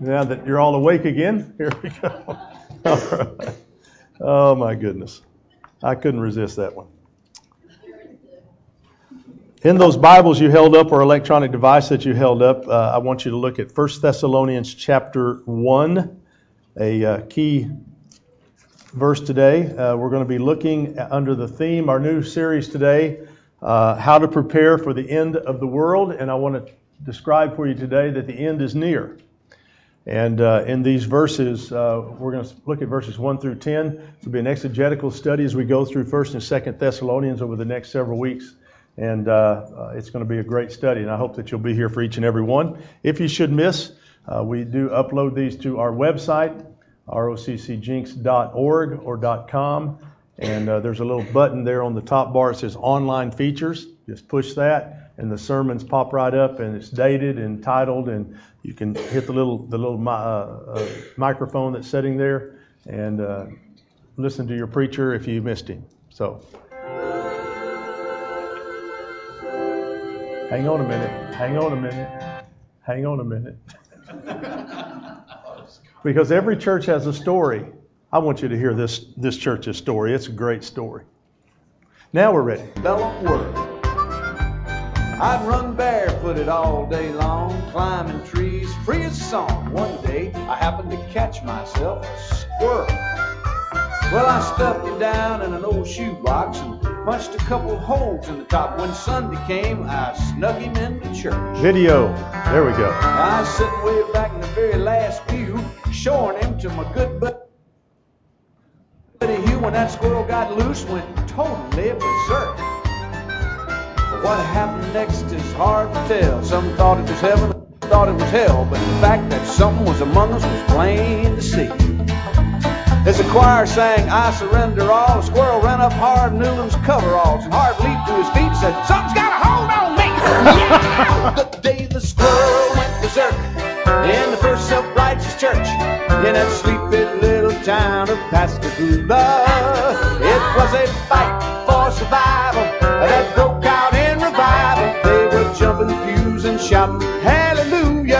Now that you're all awake again, here we go. Oh my goodness. I couldn't resist that one. In those Bibles you held up or electronic device that you held up, uh, I want you to look at 1 Thessalonians chapter 1, a uh, key verse today. Uh, we're going to be looking under the theme, our new series today, uh, How to Prepare for the End of the World. And I want to describe for you today that the end is near. And uh, in these verses, uh, we're going to look at verses 1 through 10. It'll be an exegetical study as we go through 1st and 2nd Thessalonians over the next several weeks. And uh, uh, it's going to be a great study, and I hope that you'll be here for each and every one. If you should miss, uh, we do upload these to our website, roccjenks.org or .com. And uh, there's a little button there on the top bar. It says Online Features. Just push that and the sermons pop right up, and it's dated and titled, and you can hit the little the little uh, uh, microphone that's sitting there and uh, listen to your preacher if you missed him. So, hang on a minute. Hang on a minute. Hang on a minute. because every church has a story. I want you to hear this this church's story. It's a great story. Now we're ready. Bellum Word. I'd run barefooted all day long, climbing trees, free as song. One day, I happened to catch myself a squirrel. Well, I stuffed him down in an old shoebox and punched a couple holes in the top. When Sunday came, I snuck him into church. Video. There we go. I was sitting way back in the very last pew, showing him to my good buddy Hugh when that squirrel got loose, went totally berserk. What happened next is hard to tell. Some thought it was heaven, thought it was hell, but the fact that something was among us was plain to see. As the choir sang, I surrender all, the squirrel ran up Harv Newland's coveralls, and Harv leaped to his feet and said, Something's got a hold on me! yeah! The day the squirrel went berserk in the first self-righteous church in that sleepy little town of Pascagoula. It was a fight for survival that broke out jumping pews and shouting, Hallelujah!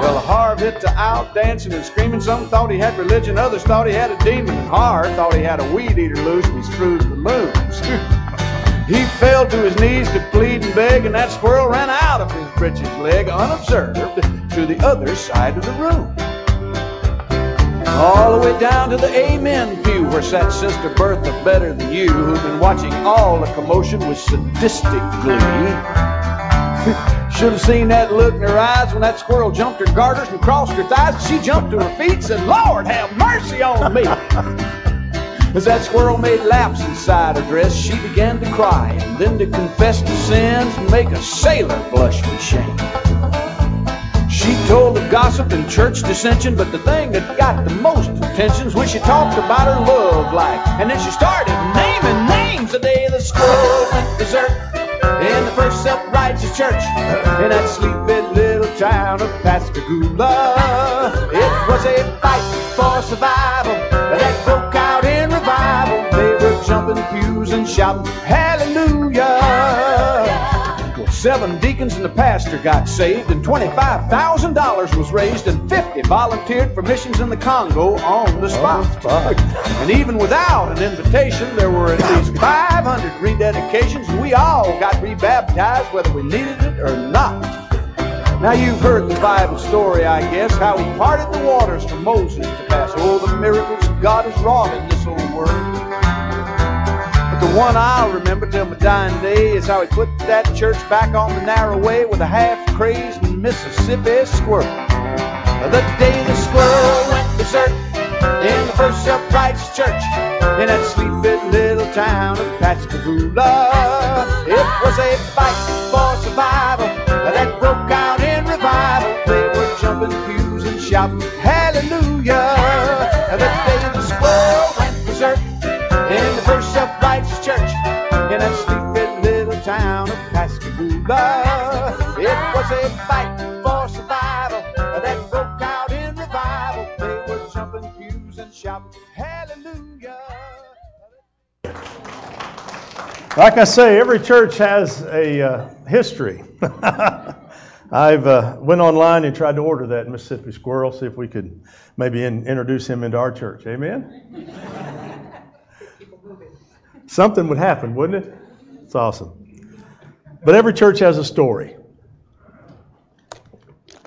Well, Harv hit the out dancing and screaming. Some thought he had religion, others thought he had a demon. Harv thought he had a weed eater loose and he screwed the moons. he fell to his knees to plead and beg, and that squirrel ran out of his breeches leg unobserved to the other side of the room. All the way down to the Amen pew where sat Sister Bertha Better Than You, who'd been watching all the commotion with sadistic glee. Should have seen that look in her eyes when that squirrel jumped her garters and crossed her thighs. She jumped to her feet and said, Lord, have mercy on me. As that squirrel made laps inside her dress, she began to cry and then to confess to sins and make a sailor blush with shame. She told of gossip and church dissension, but the thing that got the most attention was when she talked about her love life. And then she started naming names the day the squirrel went berserk in the first self-righteous church in that sleepy little town of Pascagoula. It was a fight for survival that broke out in revival. They were jumping pews and shouting, Hallelujah! Seven deacons and the pastor got saved, and $25,000 was raised, and 50 volunteered for missions in the Congo on the oh, spot. And even without an invitation, there were at least 500 rededications, and we all got rebaptized whether we needed it or not. Now you've heard the Bible story, I guess, how he parted the waters for Moses to pass. Oh, the miracles God has wrought in this old world. The one I'll remember till my dying day is how he put that church back on the narrow way with a half-crazed Mississippi squirrel. The day the squirrel went berserk in the first self-righteous church in that sleepy little town of Pascagoula. It was a fight for survival that broke out in revival. They were jumping pews and shouting, Hallelujah! Was a fight for survival that broke out in revival. They were jumping and shouting, Hallelujah! Like I say, every church has a uh, history. I've uh, went online and tried to order that Mississippi squirrel, see if we could maybe in, introduce him into our church. Amen. Something would happen, wouldn't it? It's awesome. But every church has a story.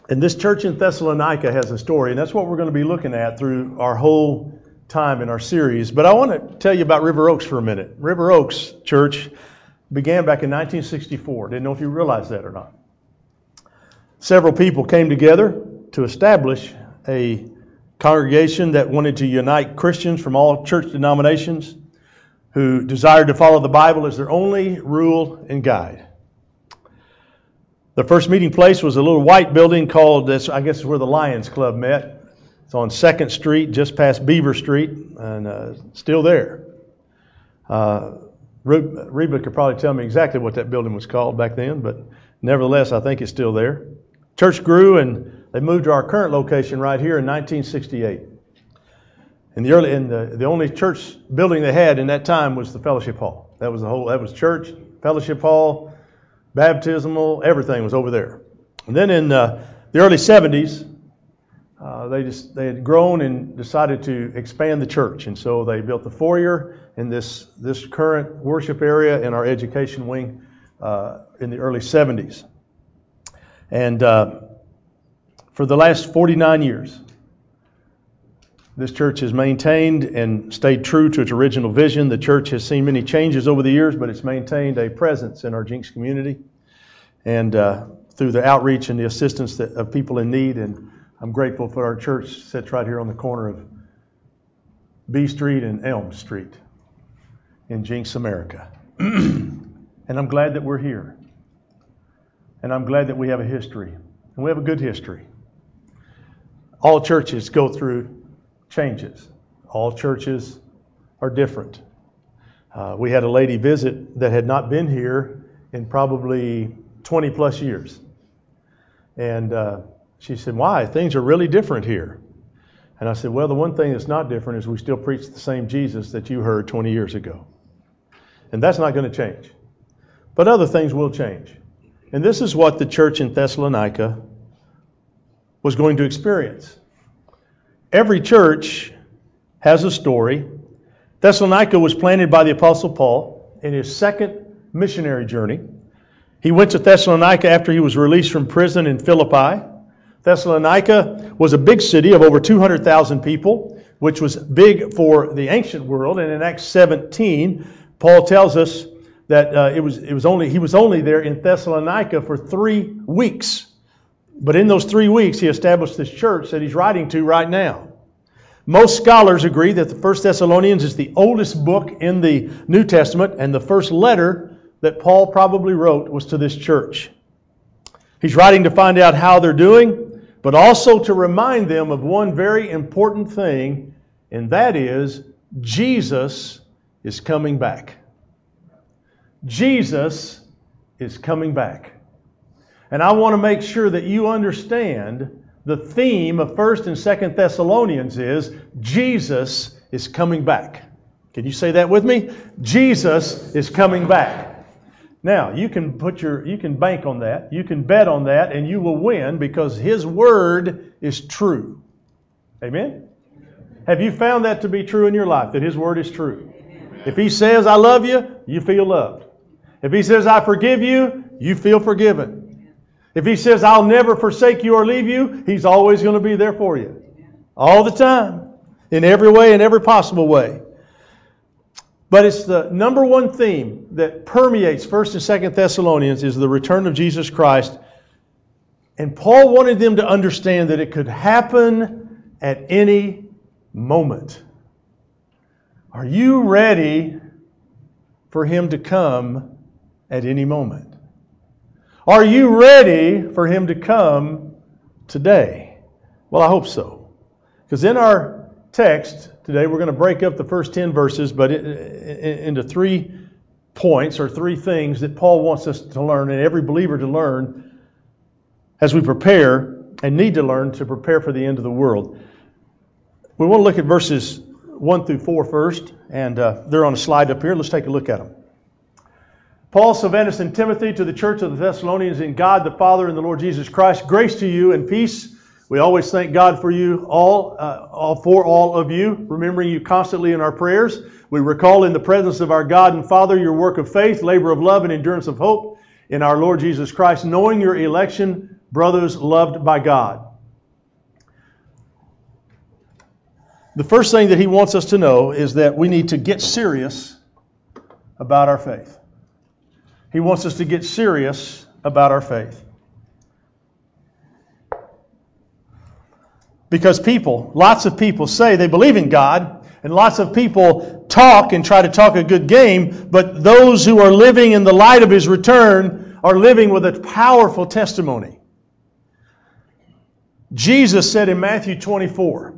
And this church in Thessalonica has a story, and that's what we're going to be looking at through our whole time in our series. But I want to tell you about River Oaks for a minute. River Oaks Church began back in 1964. Didn't know if you realized that or not. Several people came together to establish a congregation that wanted to unite Christians from all church denominations who desired to follow the Bible as their only rule and guide. The first meeting place was a little white building called, I guess, is where the Lions Club met. It's on Second Street, just past Beaver Street, and uh, still there. Uh, Reba could probably tell me exactly what that building was called back then, but nevertheless, I think it's still there. Church grew, and they moved to our current location right here in 1968. And the early, and the, the only church building they had in that time was the fellowship hall. That was the whole. That was church, fellowship hall, baptismal, everything was over there. And then in uh, the early 70s, uh, they just they had grown and decided to expand the church, and so they built the foyer in this this current worship area in our education wing uh, in the early 70s. And uh, for the last 49 years, this church has maintained and stayed true to its original vision. The church has seen many changes over the years, but it's maintained a presence in our Jenks community and uh, through the outreach and the assistance that, of people in need. And I'm grateful for our church sits right here on the corner of B Street and Elm Street in Jenks, America. and I'm glad that we're here. And I'm glad that we have a history. And we have a good history. All churches go through changes. All churches are different. Uh, we had a lady visit that had not been here in probably 20 plus years. And uh, she said, Why? Things are really different here. And I said, Well, the one thing that's not different is we still preach the same Jesus that you heard 20 years ago. And that's not going to change. But other things will change. And this is what the church in Thessalonica was going to experience. Every church has a story. Thessalonica was planted by the Apostle Paul in his second missionary journey. He went to Thessalonica after he was released from prison in Philippi. Thessalonica was a big city of over 200,000 people, which was big for the ancient world. And in Acts 17, Paul tells us that uh, it was, it was only, he was only there in Thessalonica for three weeks. But in those three weeks, he established this church that he's writing to right now. Most scholars agree that the First Thessalonians is the oldest book in the New Testament, and the first letter that Paul probably wrote was to this church. He's writing to find out how they're doing, but also to remind them of one very important thing, and that is Jesus is coming back. Jesus is coming back. And I want to make sure that you understand the theme of 1st and 2nd Thessalonians is Jesus is coming back. Can you say that with me? Jesus is coming back. Now, you can put your you can bank on that. You can bet on that and you will win because his word is true. Amen. Have you found that to be true in your life that his word is true? If he says I love you, you feel loved. If he says I forgive you, you feel forgiven. If he says, I'll never forsake you or leave you, he's always going to be there for you. All the time. In every way, in every possible way. But it's the number one theme that permeates 1st and 2nd Thessalonians is the return of Jesus Christ. And Paul wanted them to understand that it could happen at any moment. Are you ready for him to come at any moment? Are you ready for him to come today? Well, I hope so. Because in our text today, we're going to break up the first 10 verses, but into three points or three things that Paul wants us to learn and every believer to learn as we prepare and need to learn to prepare for the end of the world. We want to look at verses 1 through 4 first, and uh, they're on a slide up here. Let's take a look at them. Paul, Silvanus, and Timothy to the church of the Thessalonians in God the Father and the Lord Jesus Christ, grace to you and peace. We always thank God for you all, uh, all for all of you, remembering you constantly in our prayers. We recall in the presence of our God and Father your work of faith, labor of love, and endurance of hope in our Lord Jesus Christ, knowing your election, brothers loved by God. The first thing that he wants us to know is that we need to get serious about our faith. He wants us to get serious about our faith. Because people, lots of people say they believe in God, and lots of people talk and try to talk a good game, but those who are living in the light of His return are living with a powerful testimony. Jesus said in Matthew 24,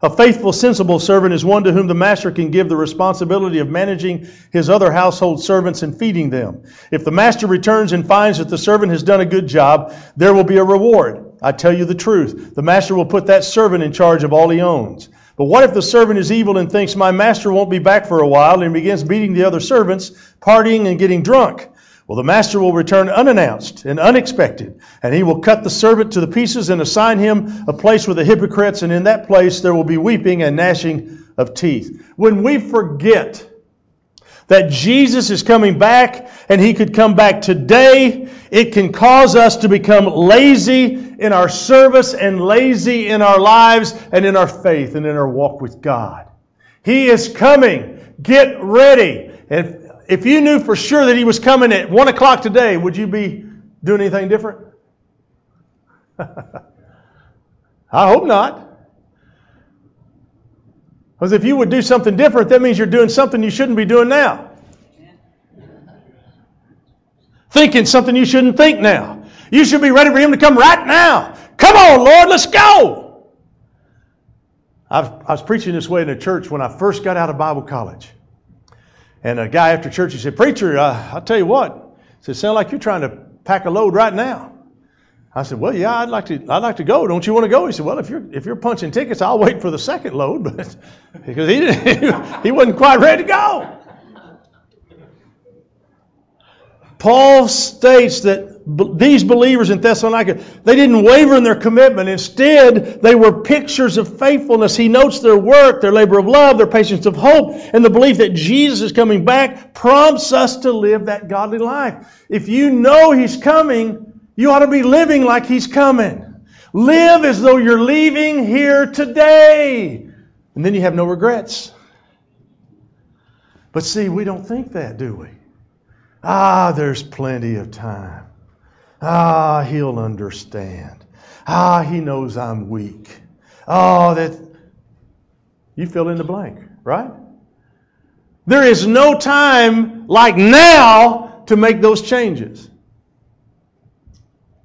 a faithful, sensible servant is one to whom the master can give the responsibility of managing his other household servants and feeding them. If the master returns and finds that the servant has done a good job, there will be a reward. I tell you the truth. The master will put that servant in charge of all he owns. But what if the servant is evil and thinks, My master won't be back for a while, and begins beating the other servants, partying, and getting drunk? Well, the master will return unannounced and unexpected, and he will cut the servant to the pieces and assign him a place with the hypocrites, and in that place there will be weeping and gnashing of teeth. When we forget that Jesus is coming back and he could come back today, it can cause us to become lazy in our service and lazy in our lives and in our faith and in our walk with God. He is coming. Get ready. If you knew for sure that he was coming at 1 o'clock today, would you be doing anything different? I hope not. Because if you would do something different, that means you're doing something you shouldn't be doing now. Thinking something you shouldn't think now. You should be ready for him to come right now. Come on, Lord, let's go. I was preaching this way in a church when I first got out of Bible college. And a guy after church, he said, Preacher, uh, I'll tell you what. He said, Sound like you're trying to pack a load right now. I said, Well, yeah, I'd like to. I'd like to go. Don't you want to go? He said, Well, if you're if you're punching tickets, I'll wait for the second load, but because he didn't, he wasn't quite ready to go. Paul states that these believers in Thessalonica, they didn't waver in their commitment. Instead, they were pictures of faithfulness. He notes their work, their labor of love, their patience of hope, and the belief that Jesus is coming back prompts us to live that godly life. If you know He's coming, you ought to be living like He's coming. Live as though you're leaving here today. And then you have no regrets. But see, we don't think that, do we? Ah, there's plenty of time. Ah, he'll understand. Ah, he knows I'm weak. Oh, that. You fill in the blank, right? There is no time like now to make those changes.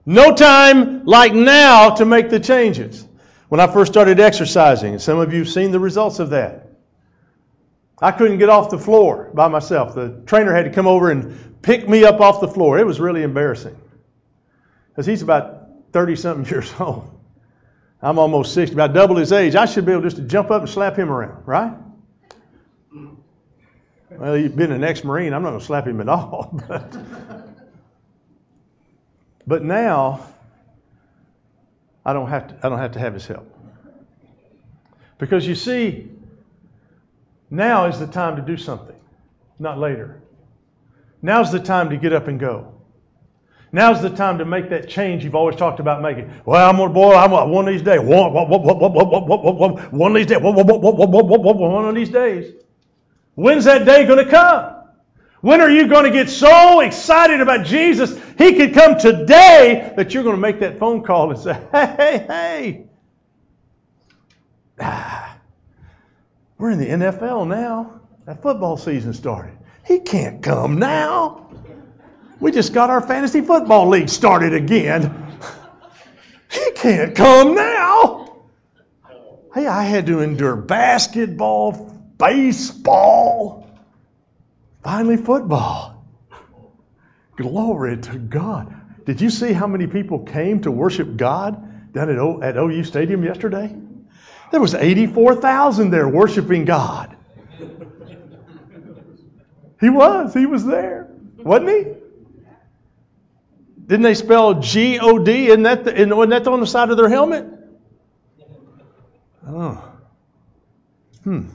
No time like now to make the changes. When I first started exercising, and some of you have seen the results of that, I couldn't get off the floor by myself. The trainer had to come over and pick me up off the floor. It was really embarrassing because he's about 30 something years old. I'm almost 60, about double his age. I should be able just to jump up and slap him around, right? Well, he's been an ex Marine. I'm not going to slap him at all. But, but now, I don't, have to, I don't have to have his help. Because you see, now is the time to do something, not later. Now's the time to get up and go. Now's the time to make that change you've always talked about making. Well, I'm gonna, I'm gonna, one of these days, one, of these days, one, of these days. When's that day gonna come? When are you going to get so excited about Jesus? He could come today that you're going to make that phone call and say, hey, hey, hey. Ah, we're in the NFL now. That football season started. He can't come now. We just got our fantasy football league started again. he can't come now. Hey, I had to endure basketball, baseball, finally football. Glory to God. Did you see how many people came to worship God down at, o, at OU Stadium yesterday? There was 84,000 there worshiping God. He was. He was there. Wasn't he? Didn't they spell G O D? Isn't that, the, that on the side of their helmet? Oh. Hmm.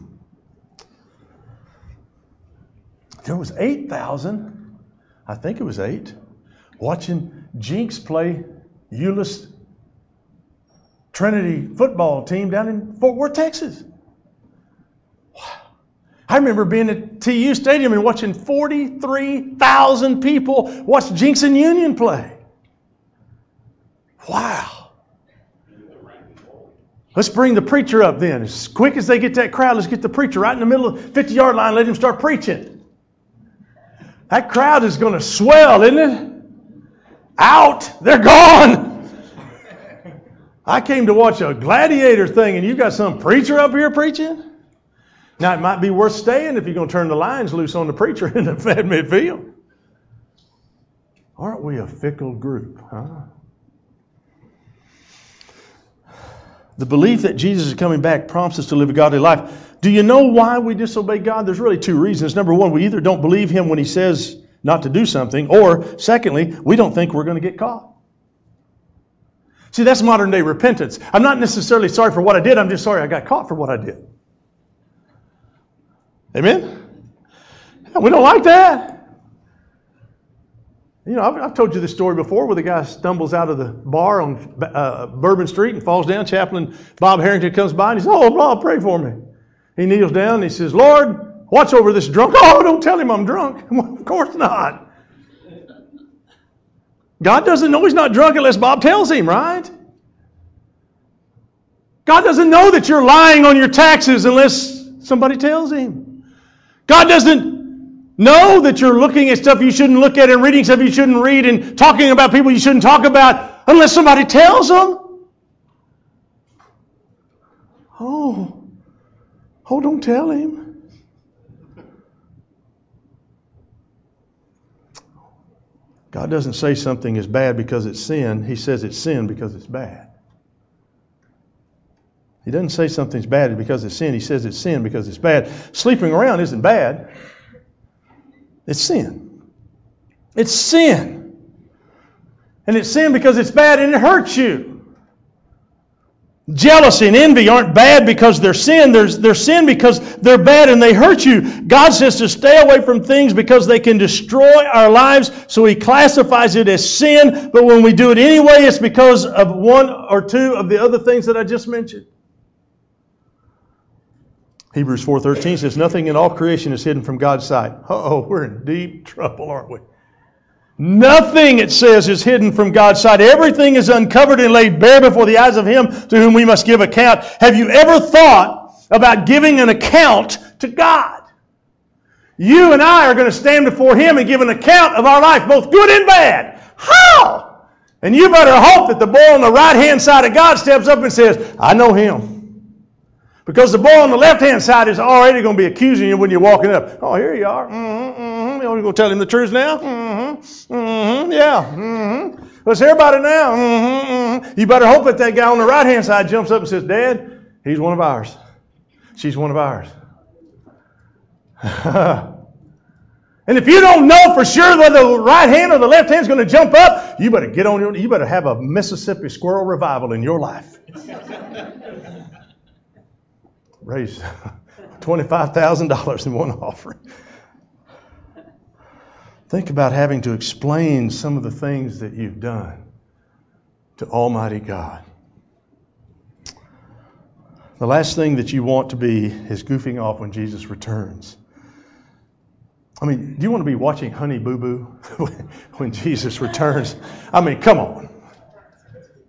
There was 8,000, I think it was 8, watching Jenks play Euless Trinity football team down in Fort Worth, Texas. Wow. I remember being at TU Stadium and watching 43,000 people watch Jenks and Union play. Wow. Let's bring the preacher up then. As quick as they get that crowd, let's get the preacher right in the middle of the 50 yard line, let him start preaching. That crowd is going to swell, isn't it? Out. They're gone. I came to watch a gladiator thing, and you got some preacher up here preaching? Now, it might be worth staying if you're going to turn the lines loose on the preacher in the fed midfield. Aren't we a fickle group, huh? The belief that Jesus is coming back prompts us to live a godly life. Do you know why we disobey God? There's really two reasons. Number one, we either don't believe Him when He says not to do something, or secondly, we don't think we're going to get caught. See, that's modern day repentance. I'm not necessarily sorry for what I did, I'm just sorry I got caught for what I did. Amen? We don't like that. You know, I've, I've, told you this story before where the guy stumbles out of the bar on uh, Bourbon Street and falls down. Chaplain Bob Harrington comes by and he says, Oh, Bob, pray for me. He kneels down and he says, Lord, watch over this drunk. Oh, don't tell him I'm drunk. Of course not. God doesn't know he's not drunk unless Bob tells him, right? God doesn't know that you're lying on your taxes unless somebody tells him. God doesn't know that you're looking at stuff you shouldn't look at and reading stuff you shouldn't read and talking about people you shouldn't talk about unless somebody tells them. Oh, oh, don't tell him. God doesn't say something is bad because it's sin. He says it's sin because it's bad. He doesn't say something's bad because it's sin. He says it's sin because it's bad. Sleeping around isn't bad. It's sin. It's sin. And it's sin because it's bad and it hurts you. Jealousy and envy aren't bad because they're sin. They're, they're sin because they're bad and they hurt you. God says to stay away from things because they can destroy our lives, so He classifies it as sin. But when we do it anyway, it's because of one or two of the other things that I just mentioned. Hebrews 4.13 says, Nothing in all creation is hidden from God's sight. Oh, we're in deep trouble, aren't we? Nothing, it says, is hidden from God's sight. Everything is uncovered and laid bare before the eyes of Him to whom we must give account. Have you ever thought about giving an account to God? You and I are going to stand before Him and give an account of our life, both good and bad. How? And you better hope that the boy on the right hand side of God steps up and says, I know Him. Because the boy on the left hand side is already going to be accusing you when you're walking up. Oh, here you are. Mm-hmm, mm-hmm. You're going to tell him the truth now? Mm-hmm. Mm-hmm. Yeah. Mm-hmm. Let's hear about it now. Mm-hmm. Mm-hmm. You better hope that that guy on the right hand side jumps up and says, Dad, he's one of ours. She's one of ours. and if you don't know for sure whether the right hand or the left hand is going to jump up, you better get on your, you better have a Mississippi squirrel revival in your life. Raise $25,000 in one offering. Think about having to explain some of the things that you've done to Almighty God. The last thing that you want to be is goofing off when Jesus returns. I mean, do you want to be watching Honey Boo Boo when Jesus returns? I mean, come on.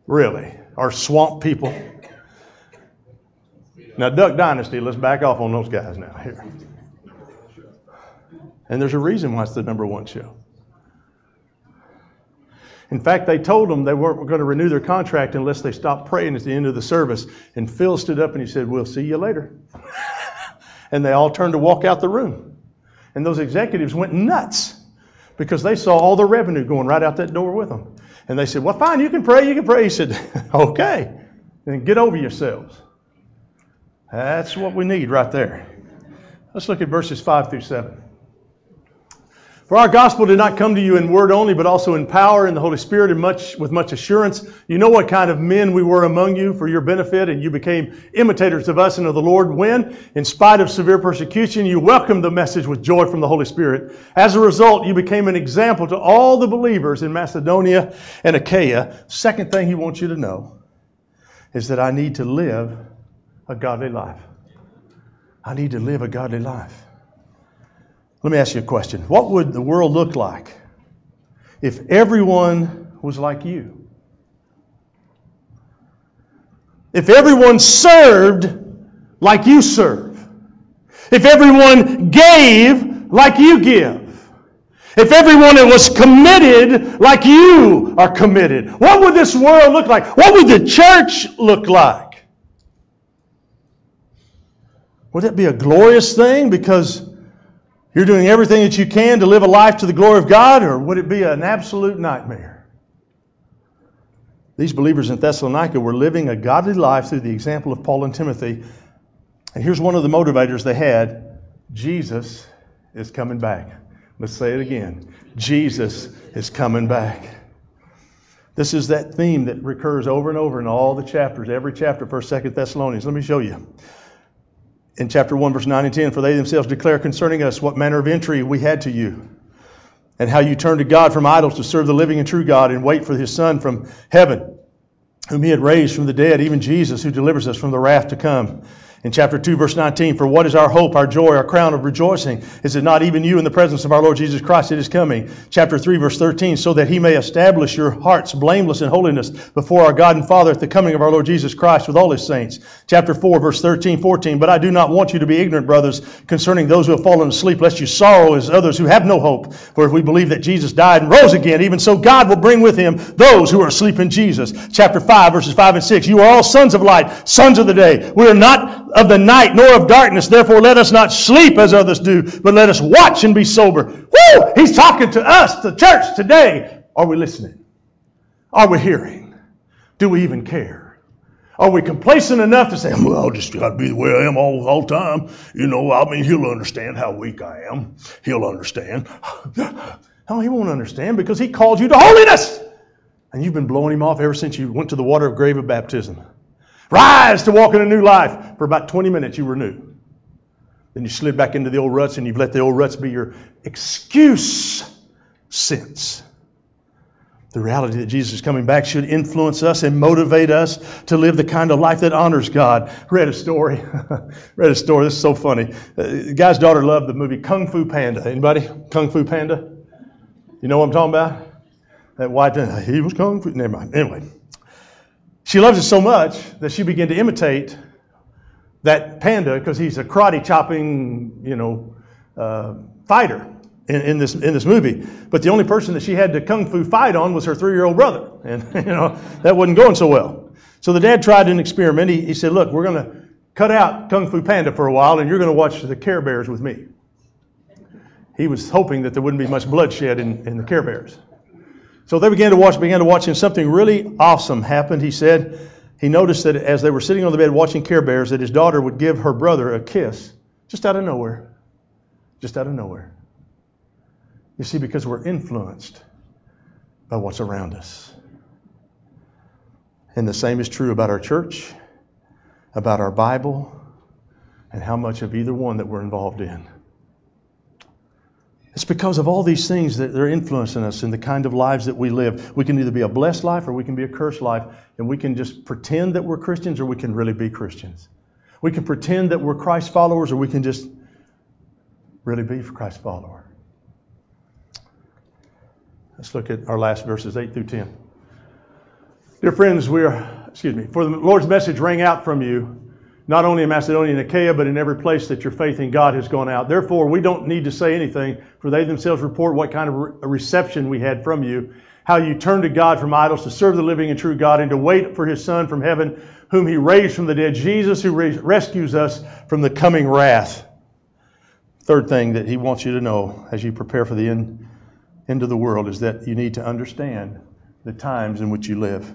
Really? Or swamp people? Now, Duck Dynasty, let's back off on those guys now here. And there's a reason why it's the number one show. In fact, they told them they weren't going to renew their contract unless they stopped praying at the end of the service. And Phil stood up and he said, We'll see you later. and they all turned to walk out the room. And those executives went nuts because they saw all the revenue going right out that door with them. And they said, Well, fine, you can pray, you can pray. He said, Okay, then get over yourselves. That's what we need right there. Let's look at verses 5 through 7. For our gospel did not come to you in word only, but also in power in the Holy Spirit and much with much assurance. You know what kind of men we were among you for your benefit, and you became imitators of us and of the Lord when, in spite of severe persecution, you welcomed the message with joy from the Holy Spirit. As a result, you became an example to all the believers in Macedonia and Achaia. Second thing he wants you to know is that I need to live a godly life. I need to live a godly life. Let me ask you a question. What would the world look like if everyone was like you? If everyone served like you serve? If everyone gave like you give? If everyone was committed like you are committed? What would this world look like? What would the church look like? Would that be a glorious thing because you're doing everything that you can to live a life to the glory of God, or would it be an absolute nightmare? These believers in Thessalonica were living a godly life through the example of Paul and Timothy. And here's one of the motivators they had Jesus is coming back. Let's say it again Jesus is coming back. This is that theme that recurs over and over in all the chapters, every chapter, 1st, 2nd Thessalonians. Let me show you in chapter 1, verse 9 and 10, for they themselves declare concerning us what manner of entry we had to you, and how you turned to God from idols to serve the living and true God, and wait for his Son from heaven, whom he had raised from the dead, even Jesus, who delivers us from the wrath to come in chapter 2, verse 19, for what is our hope, our joy, our crown of rejoicing? Is it not even you in the presence of our Lord Jesus Christ that is coming? Chapter 3, verse 13, so that he may establish your hearts blameless in holiness before our God and Father at the coming of our Lord Jesus Christ with all his saints. Chapter 4, verse 13, 14, but I do not want you to be ignorant, brothers, concerning those who have fallen asleep, lest you sorrow as others who have no hope. For if we believe that Jesus died and rose again, even so God will bring with him those who are asleep in Jesus. Chapter 5, verses 5 and 6, you are all sons of light, sons of the day. We are not of the night nor of darkness. Therefore, let us not sleep as others do, but let us watch and be sober. Woo! He's talking to us, the church today. Are we listening? Are we hearing? Do we even care? Are we complacent enough to say, well, I'll just to be the way I am all, all the time? You know, I mean, he'll understand how weak I am. He'll understand. No, he won't understand because he called you to holiness. And you've been blowing him off ever since you went to the water of grave of baptism. Rise to walk in a new life. For about 20 minutes, you were new. Then you slid back into the old ruts and you've let the old ruts be your excuse since. The reality that Jesus is coming back should influence us and motivate us to live the kind of life that honors God. Read a story. Read a story. This is so funny. Uh, the guy's daughter loved the movie Kung Fu Panda. Anybody? Kung Fu Panda? You know what I'm talking about? That white, he was Kung Fu. Never mind. Anyway, she loves it so much that she began to imitate that panda because he's a karate chopping, you know, uh, fighter in, in, this in this movie. But the only person that she had to kung fu fight on was her three-year-old brother, and you know that wasn't going so well. So the dad tried an experiment. He, he said, "Look, we're going to cut out Kung Fu Panda for a while, and you're going to watch the Care Bears with me." He was hoping that there wouldn't be much bloodshed in, in the Care Bears. So they began to watch, began to watch, and something really awesome happened. He said he noticed that as they were sitting on the bed watching Care Bears, that his daughter would give her brother a kiss just out of nowhere. Just out of nowhere. You see, because we're influenced by what's around us. And the same is true about our church, about our Bible, and how much of either one that we're involved in. It's because of all these things that they're influencing us in the kind of lives that we live. We can either be a blessed life or we can be a cursed life, and we can just pretend that we're Christians or we can really be Christians. We can pretend that we're Christ followers or we can just really be Christ follower. Let's look at our last verses 8 through 10. Dear friends, we are, excuse me, for the Lord's message rang out from you not only in Macedonia and Achaia, but in every place that your faith in God has gone out. Therefore, we don't need to say anything, for they themselves report what kind of reception we had from you, how you turned to God from idols to serve the living and true God, and to wait for his Son from heaven, whom he raised from the dead, Jesus, who rescues us from the coming wrath. Third thing that he wants you to know as you prepare for the end, end of the world is that you need to understand the times in which you live.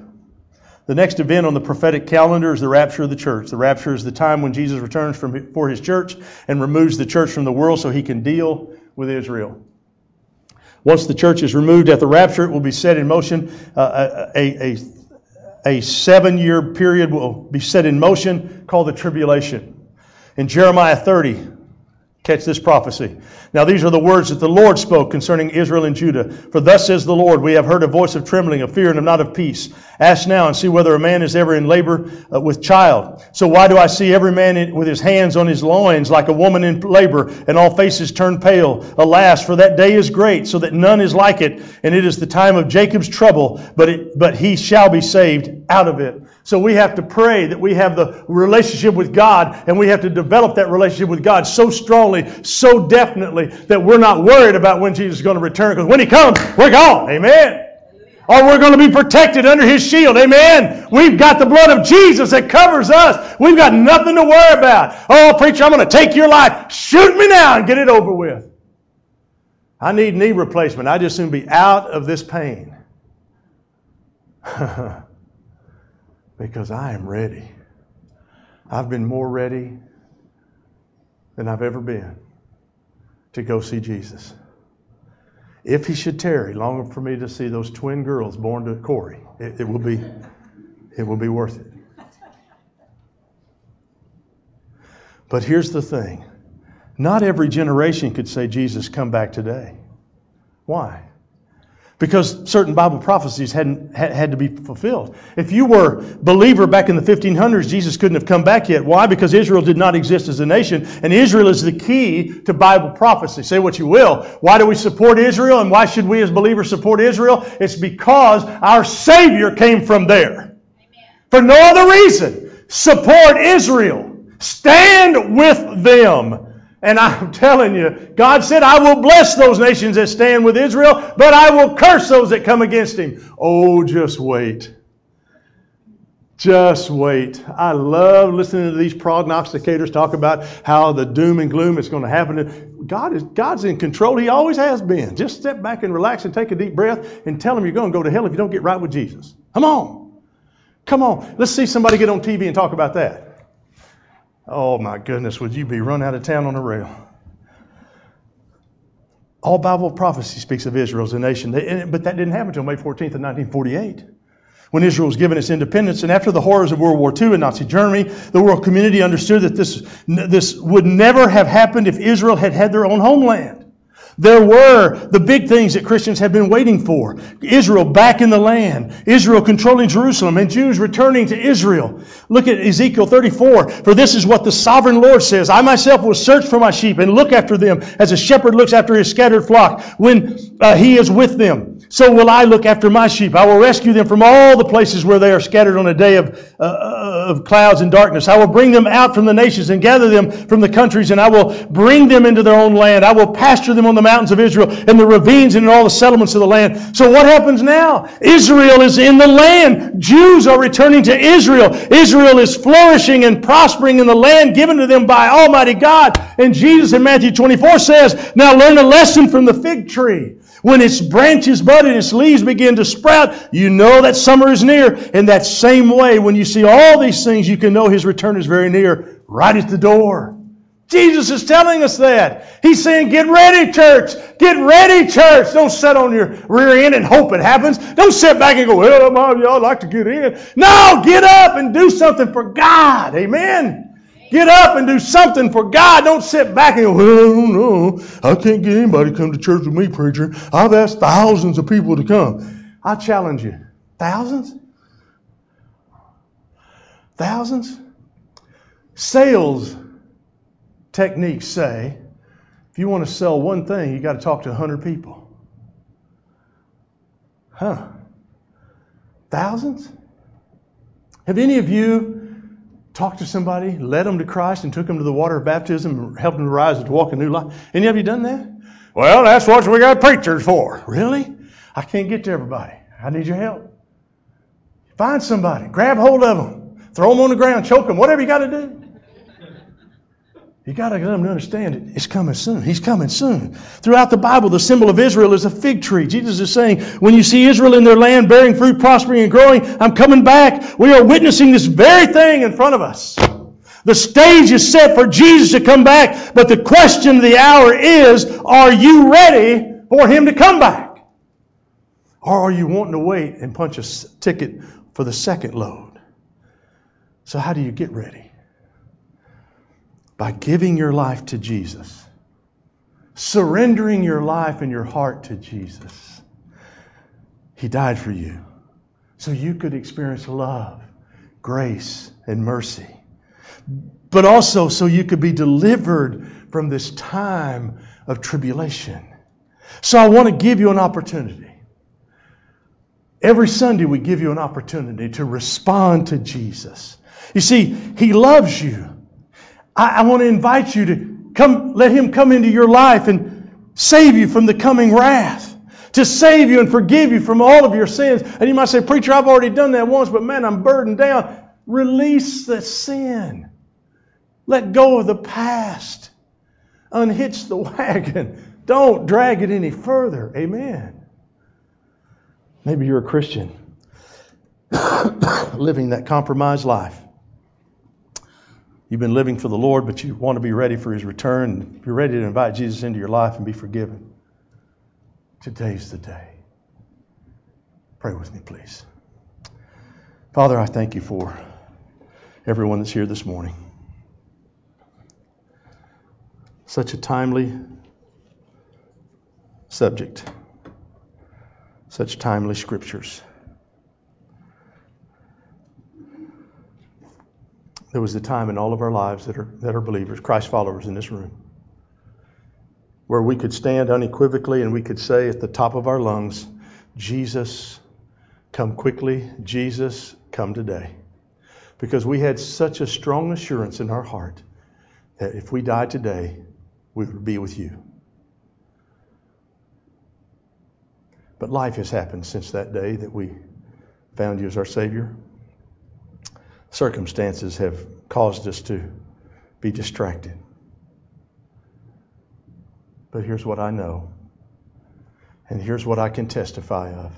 The next event on the prophetic calendar is the rapture of the church. The rapture is the time when Jesus returns from, for his church and removes the church from the world so he can deal with Israel. Once the church is removed at the rapture, it will be set in motion. Uh, a, a, a seven year period will be set in motion called the tribulation. In Jeremiah 30, Catch this prophecy. Now, these are the words that the Lord spoke concerning Israel and Judah. For thus says the Lord, We have heard a voice of trembling, of fear, and of not of peace. Ask now and see whether a man is ever in labor uh, with child. So why do I see every man in, with his hands on his loins like a woman in labor, and all faces turn pale? Alas, for that day is great, so that none is like it, and it is the time of Jacob's trouble, but, it, but he shall be saved out of it. So we have to pray that we have the relationship with God and we have to develop that relationship with God so strongly, so definitely that we're not worried about when Jesus is going to return because when He comes, we're gone. Amen. Or we're going to be protected under His shield. Amen. We've got the blood of Jesus that covers us. We've got nothing to worry about. Oh, preacher, I'm going to take your life. Shoot me now and get it over with. I need knee replacement. I just soon be out of this pain. because I am ready. I've been more ready than I've ever been to go see Jesus. If he should tarry, long for me to see those twin girls born to Corey, it, it will be it will be worth it. But here's the thing. Not every generation could say, Jesus, come back today. Why? Because certain Bible prophecies hadn't, had to be fulfilled. If you were a believer back in the 1500s, Jesus couldn't have come back yet. Why? Because Israel did not exist as a nation, and Israel is the key to Bible prophecy. Say what you will. Why do we support Israel, and why should we as believers support Israel? It's because our Savior came from there. For no other reason. Support Israel. Stand with them. And I'm telling you, God said, I will bless those nations that stand with Israel, but I will curse those that come against him. Oh, just wait. Just wait. I love listening to these prognosticators talk about how the doom and gloom is going to happen. God is God's in control. He always has been. Just step back and relax and take a deep breath and tell him you're going to go to hell if you don't get right with Jesus. Come on. Come on. Let's see somebody get on TV and talk about that. Oh my goodness, would you be run out of town on a rail? All Bible prophecy speaks of Israel as a nation, but that didn't happen until May 14th of 1948 when Israel was given its independence. And after the horrors of World War II in Nazi Germany, the world community understood that this, this would never have happened if Israel had had their own homeland. There were the big things that Christians have been waiting for. Israel back in the land. Israel controlling Jerusalem and Jews returning to Israel. Look at Ezekiel 34. For this is what the sovereign Lord says. I myself will search for my sheep and look after them as a shepherd looks after his scattered flock when uh, he is with them. So will I look after my sheep. I will rescue them from all the places where they are scattered on a day of, uh, uh, of clouds and darkness. I will bring them out from the nations and gather them from the countries, and I will bring them into their own land. I will pasture them on the mountains of Israel, in the ravines, and in all the settlements of the land. So what happens now? Israel is in the land. Jews are returning to Israel. Israel is flourishing and prospering in the land given to them by Almighty God. And Jesus in Matthew 24 says, Now learn a lesson from the fig tree. When its branches bud and its leaves begin to sprout, you know that summer is near. In that same way, when you see all these things, you can know His return is very near, right at the door. Jesus is telling us that. He's saying, get ready, church. Get ready, church. Don't sit on your rear end and hope it happens. Don't sit back and go, well, I'd like to get in. No, get up and do something for God. Amen. Get up and do something for God. Don't sit back and go, well, I. I can't get anybody to come to church with me, preacher. I've asked thousands of people to come. I challenge you. Thousands? Thousands? Sales techniques say if you want to sell one thing, you got to talk to 100 people. Huh. Thousands? Have any of you talked to somebody, led them to Christ, and took them to the water of baptism, and helped them to rise and to walk a new life. Any of you done that? Well, that's what we got preachers for. Really? I can't get to everybody. I need your help. Find somebody, grab hold of them, throw them on the ground, choke them, whatever you got to do. You got to get them to understand it. It's coming soon. He's coming soon. Throughout the Bible, the symbol of Israel is a fig tree. Jesus is saying, when you see Israel in their land bearing fruit, prospering, and growing, I'm coming back. We are witnessing this very thing in front of us. The stage is set for Jesus to come back, but the question of the hour is, are you ready for him to come back? Or are you wanting to wait and punch a ticket for the second load? So, how do you get ready? By giving your life to Jesus, surrendering your life and your heart to Jesus. He died for you so you could experience love, grace, and mercy. But also so you could be delivered from this time of tribulation. So I want to give you an opportunity. Every Sunday, we give you an opportunity to respond to Jesus. You see, He loves you. I, I want to invite you to come, let Him come into your life and save you from the coming wrath to save you and forgive you from all of your sins. And you might say, Preacher, I've already done that once, but man, I'm burdened down. Release the sin. Let go of the past. Unhitch the wagon. Don't drag it any further. Amen. Maybe you're a Christian living that compromised life. You've been living for the Lord, but you want to be ready for His return. You're ready to invite Jesus into your life and be forgiven. Today's the day. Pray with me, please. Father, I thank you for everyone that's here this morning. Such a timely subject, such timely scriptures. There was a time in all of our lives that are, that are believers, Christ followers in this room, where we could stand unequivocally and we could say at the top of our lungs, Jesus, come quickly. Jesus, come today. Because we had such a strong assurance in our heart that if we died today, we would be with you. But life has happened since that day that we found you as our Savior. Circumstances have caused us to be distracted. But here's what I know, and here's what I can testify of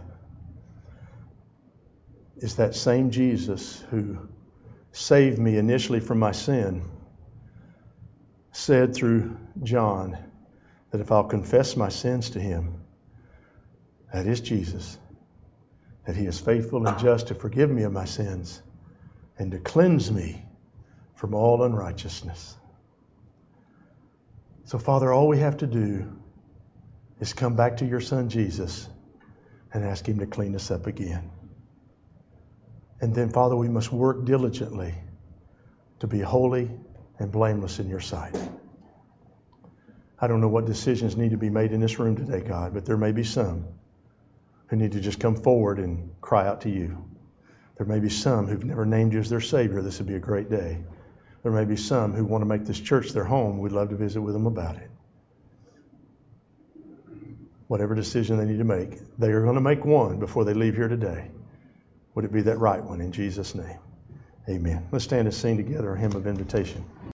is that same Jesus who saved me initially from my sin said through John that if I'll confess my sins to him, that is Jesus, that he is faithful and just to forgive me of my sins and to cleanse me from all unrighteousness. So, Father, all we have to do is come back to your Son Jesus and ask Him to clean us up again. And then, Father, we must work diligently to be holy and blameless in your sight. I don't know what decisions need to be made in this room today, God, but there may be some who need to just come forward and cry out to you. There may be some who've never named you as their Savior. This would be a great day. There may be some who want to make this church their home. We'd love to visit with them about it. Whatever decision they need to make, they are going to make one before they leave here today. Would it be that right one in Jesus' name? Amen. Let's stand and sing together a hymn of invitation.